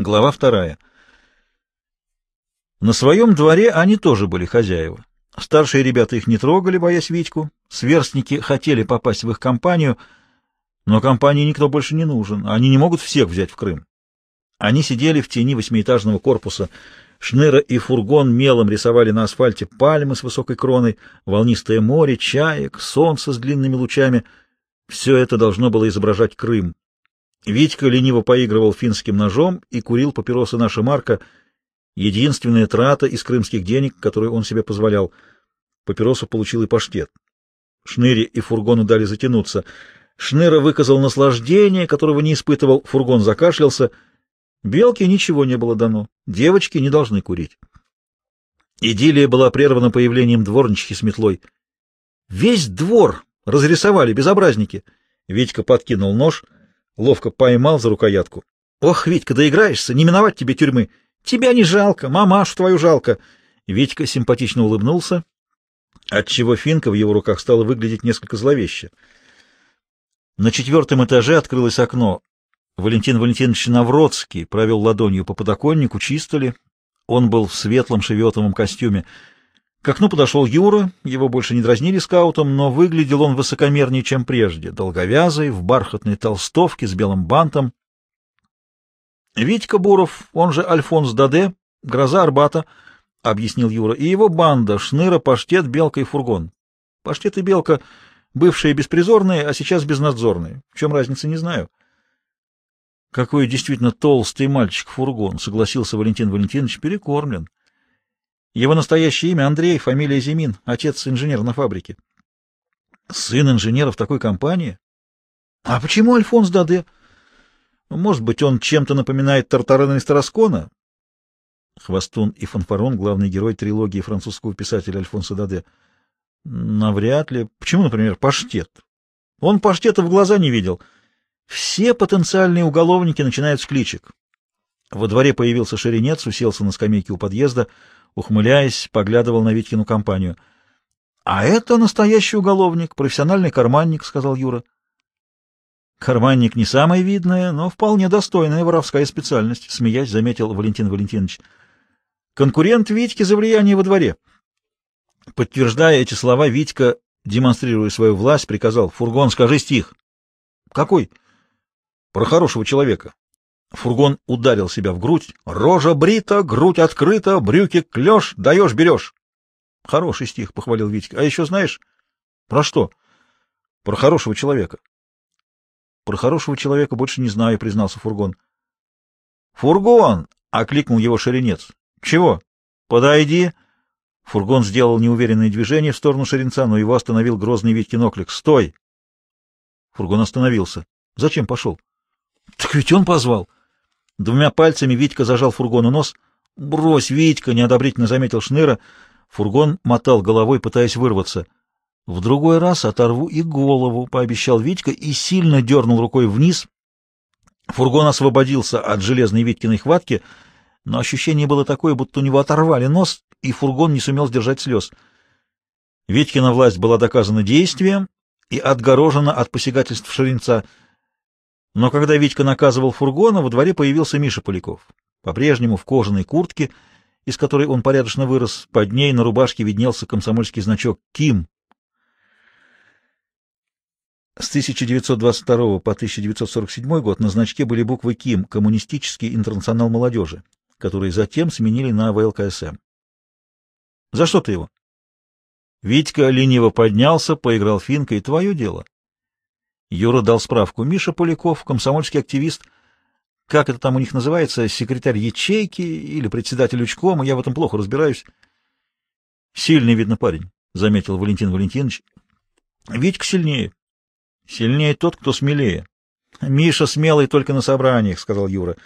Глава вторая. На своем дворе они тоже были хозяева. Старшие ребята их не трогали, боясь Витьку. Сверстники хотели попасть в их компанию, но компании никто больше не нужен. Они не могут всех взять в Крым. Они сидели в тени восьмиэтажного корпуса. Шныра и фургон мелом рисовали на асфальте пальмы с высокой кроной, волнистое море, чаек, солнце с длинными лучами. Все это должно было изображать Крым. Витька лениво поигрывал финским ножом и курил папиросы наша Марка, единственная трата из крымских денег, которую он себе позволял. Папиросу получил и паштет. Шныре и фургону дали затянуться. Шныра выказал наслаждение, которого не испытывал, фургон закашлялся. Белке ничего не было дано, девочки не должны курить. Идиллия была прервана появлением дворничихи с метлой. Весь двор разрисовали, безобразники. Витька подкинул нож — ловко поймал за рукоятку. «Ох, Витька, доиграешься, не миновать тебе тюрьмы! Тебя не жалко, мамашу твою жалко!» Витька симпатично улыбнулся, отчего финка в его руках стала выглядеть несколько зловеще. На четвертом этаже открылось окно. Валентин Валентинович Навродский провел ладонью по подоконнику, чистили. Он был в светлом шеветовом костюме. К окну подошел Юра, его больше не дразнили скаутом, но выглядел он высокомернее, чем прежде, долговязый, в бархатной толстовке с белым бантом. Витька Буров, он же Альфонс Даде, гроза Арбата, — объяснил Юра, — и его банда — Шныра, Паштет, Белка и Фургон. Паштет и Белка — бывшие беспризорные, а сейчас безнадзорные. В чем разница, не знаю. — Какой действительно толстый мальчик Фургон, — согласился Валентин Валентинович, — перекормлен. — его настоящее имя Андрей, фамилия Зимин, отец инженер на фабрике. Сын инженера в такой компании? А почему Альфонс Даде? Может быть, он чем-то напоминает Тартарена из Тараскона? Хвостун и Фанфарон — главный герой трилогии французского писателя Альфонса Даде. Навряд ли. Почему, например, паштет? Он паштета в глаза не видел. Все потенциальные уголовники начинают с кличек. Во дворе появился шеренец, уселся на скамейке у подъезда — ухмыляясь, поглядывал на Витькину компанию. — А это настоящий уголовник, профессиональный карманник, — сказал Юра. — Карманник не самая видная, но вполне достойная воровская специальность, — смеясь заметил Валентин Валентинович. — Конкурент Витьки за влияние во дворе. Подтверждая эти слова, Витька, демонстрируя свою власть, приказал, — Фургон, скажи стих. — Какой? — Про хорошего человека. Фургон ударил себя в грудь. «Рожа брита, грудь открыта, брюки клеш, даешь, берешь». «Хороший стих», — похвалил Витька. «А еще знаешь?» «Про что?» «Про хорошего человека». «Про хорошего человека больше не знаю», — признался Фургон. «Фургон!» — окликнул его шеренец. «Чего?» «Подойди!» Фургон сделал неуверенное движение в сторону шеренца, но его остановил грозный Витькин оклик. «Стой!» Фургон остановился. «Зачем пошел?» «Так ведь он позвал!» Двумя пальцами Витька зажал фургону нос. «Брось, Витька!» — неодобрительно заметил Шныра. Фургон мотал головой, пытаясь вырваться. «В другой раз оторву и голову», — пообещал Витька и сильно дернул рукой вниз. Фургон освободился от железной Витькиной хватки, но ощущение было такое, будто у него оторвали нос, и фургон не сумел сдержать слез. Витькина власть была доказана действием и отгорожена от посягательств Шеренца — но когда Витька наказывал фургона, во дворе появился Миша Поляков. По-прежнему в кожаной куртке, из которой он порядочно вырос, под ней на рубашке виднелся комсомольский значок «Ким». С 1922 по 1947 год на значке были буквы КИМ — Коммунистический интернационал молодежи, которые затем сменили на ВЛКСМ. «За что ты его?» Витька лениво поднялся, поиграл финкой. «Твое дело». Юра дал справку. Миша Поляков, комсомольский активист. Как это там у них называется? Секретарь ячейки или председатель учкома? Я в этом плохо разбираюсь. Сильный, видно, парень, — заметил Валентин Валентинович. Витька сильнее. Сильнее тот, кто смелее. Миша смелый только на собраниях, — сказал Юра.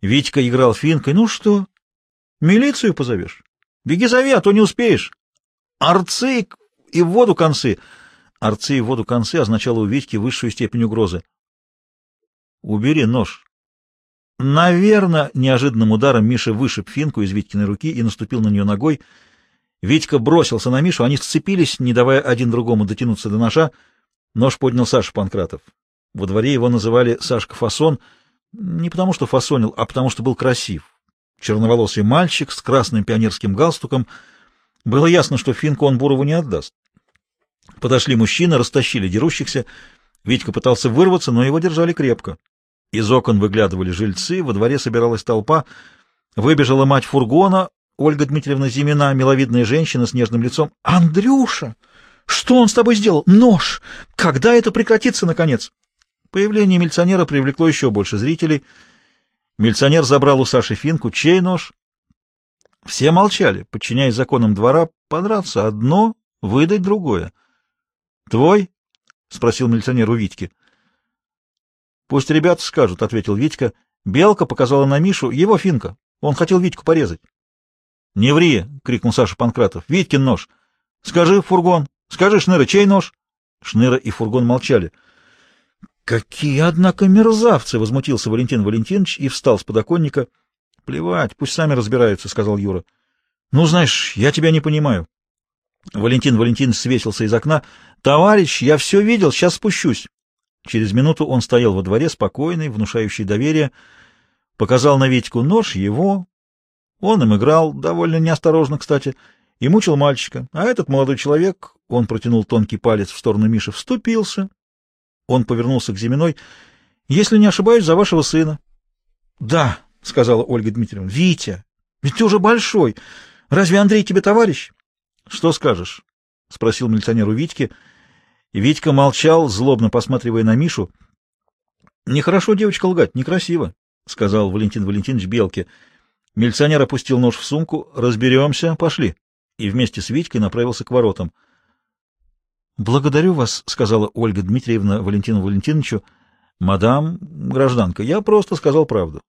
Витька играл финкой. Ну что, милицию позовешь? Беги зови, а то не успеешь. Арцы и в воду концы. Арцы и воду концы означало у Витьки высшую степень угрозы. «Убери нож». Наверное, неожиданным ударом Миша вышиб финку из Витькиной руки и наступил на нее ногой. Витька бросился на Мишу, они сцепились, не давая один другому дотянуться до ножа. Нож поднял Саша Панкратов. Во дворе его называли Сашка Фасон, Не потому что фасонил, а потому что был красив. Черноволосый мальчик с красным пионерским галстуком. Было ясно, что Финку он Бурову не отдаст. Подошли мужчины, растащили дерущихся. Витька пытался вырваться, но его держали крепко. Из окон выглядывали жильцы, во дворе собиралась толпа. Выбежала мать фургона, Ольга Дмитриевна Зимина, миловидная женщина с нежным лицом. «Андрюша! Что он с тобой сделал? Нож! Когда это прекратится, наконец?» Появление милиционера привлекло еще больше зрителей. Милиционер забрал у Саши финку. Чей нож? Все молчали, подчиняясь законам двора, подраться одно, выдать другое. «Твой?» — спросил милиционер у Витьки. «Пусть ребята скажут», — ответил Витька. Белка показала на Мишу его финка. Он хотел Витьку порезать. «Не ври!» — крикнул Саша Панкратов. «Витькин нож! Скажи, фургон! Скажи, Шныра, чей нож?» Шныра и фургон молчали. «Какие, однако, мерзавцы!» — возмутился Валентин Валентинович и встал с подоконника. «Плевать, пусть сами разбираются», — сказал Юра. «Ну, знаешь, я тебя не понимаю». Валентин Валентинович свесился из окна. «Товарищ, я все видел, сейчас спущусь». Через минуту он стоял во дворе, спокойный, внушающий доверие, показал на Витьку нож его, он им играл, довольно неосторожно, кстати, и мучил мальчика. А этот молодой человек, он протянул тонкий палец в сторону Миши, вступился. Он повернулся к Зиминой. «Если не ошибаюсь, за вашего сына». «Да», — сказала Ольга Дмитриевна. «Витя, ведь ты уже большой. Разве Андрей тебе товарищ?» «Что скажешь?» — спросил милиционер у Витьки. Витька молчал, злобно посматривая на Мишу. «Нехорошо девочка лгать, некрасиво», — сказал Валентин Валентинович Белке. Милиционер опустил нож в сумку. «Разберемся, пошли». И вместе с Витькой направился к воротам. «Благодарю вас», — сказала Ольга Дмитриевна Валентину Валентиновичу. «Мадам, гражданка, я просто сказал правду.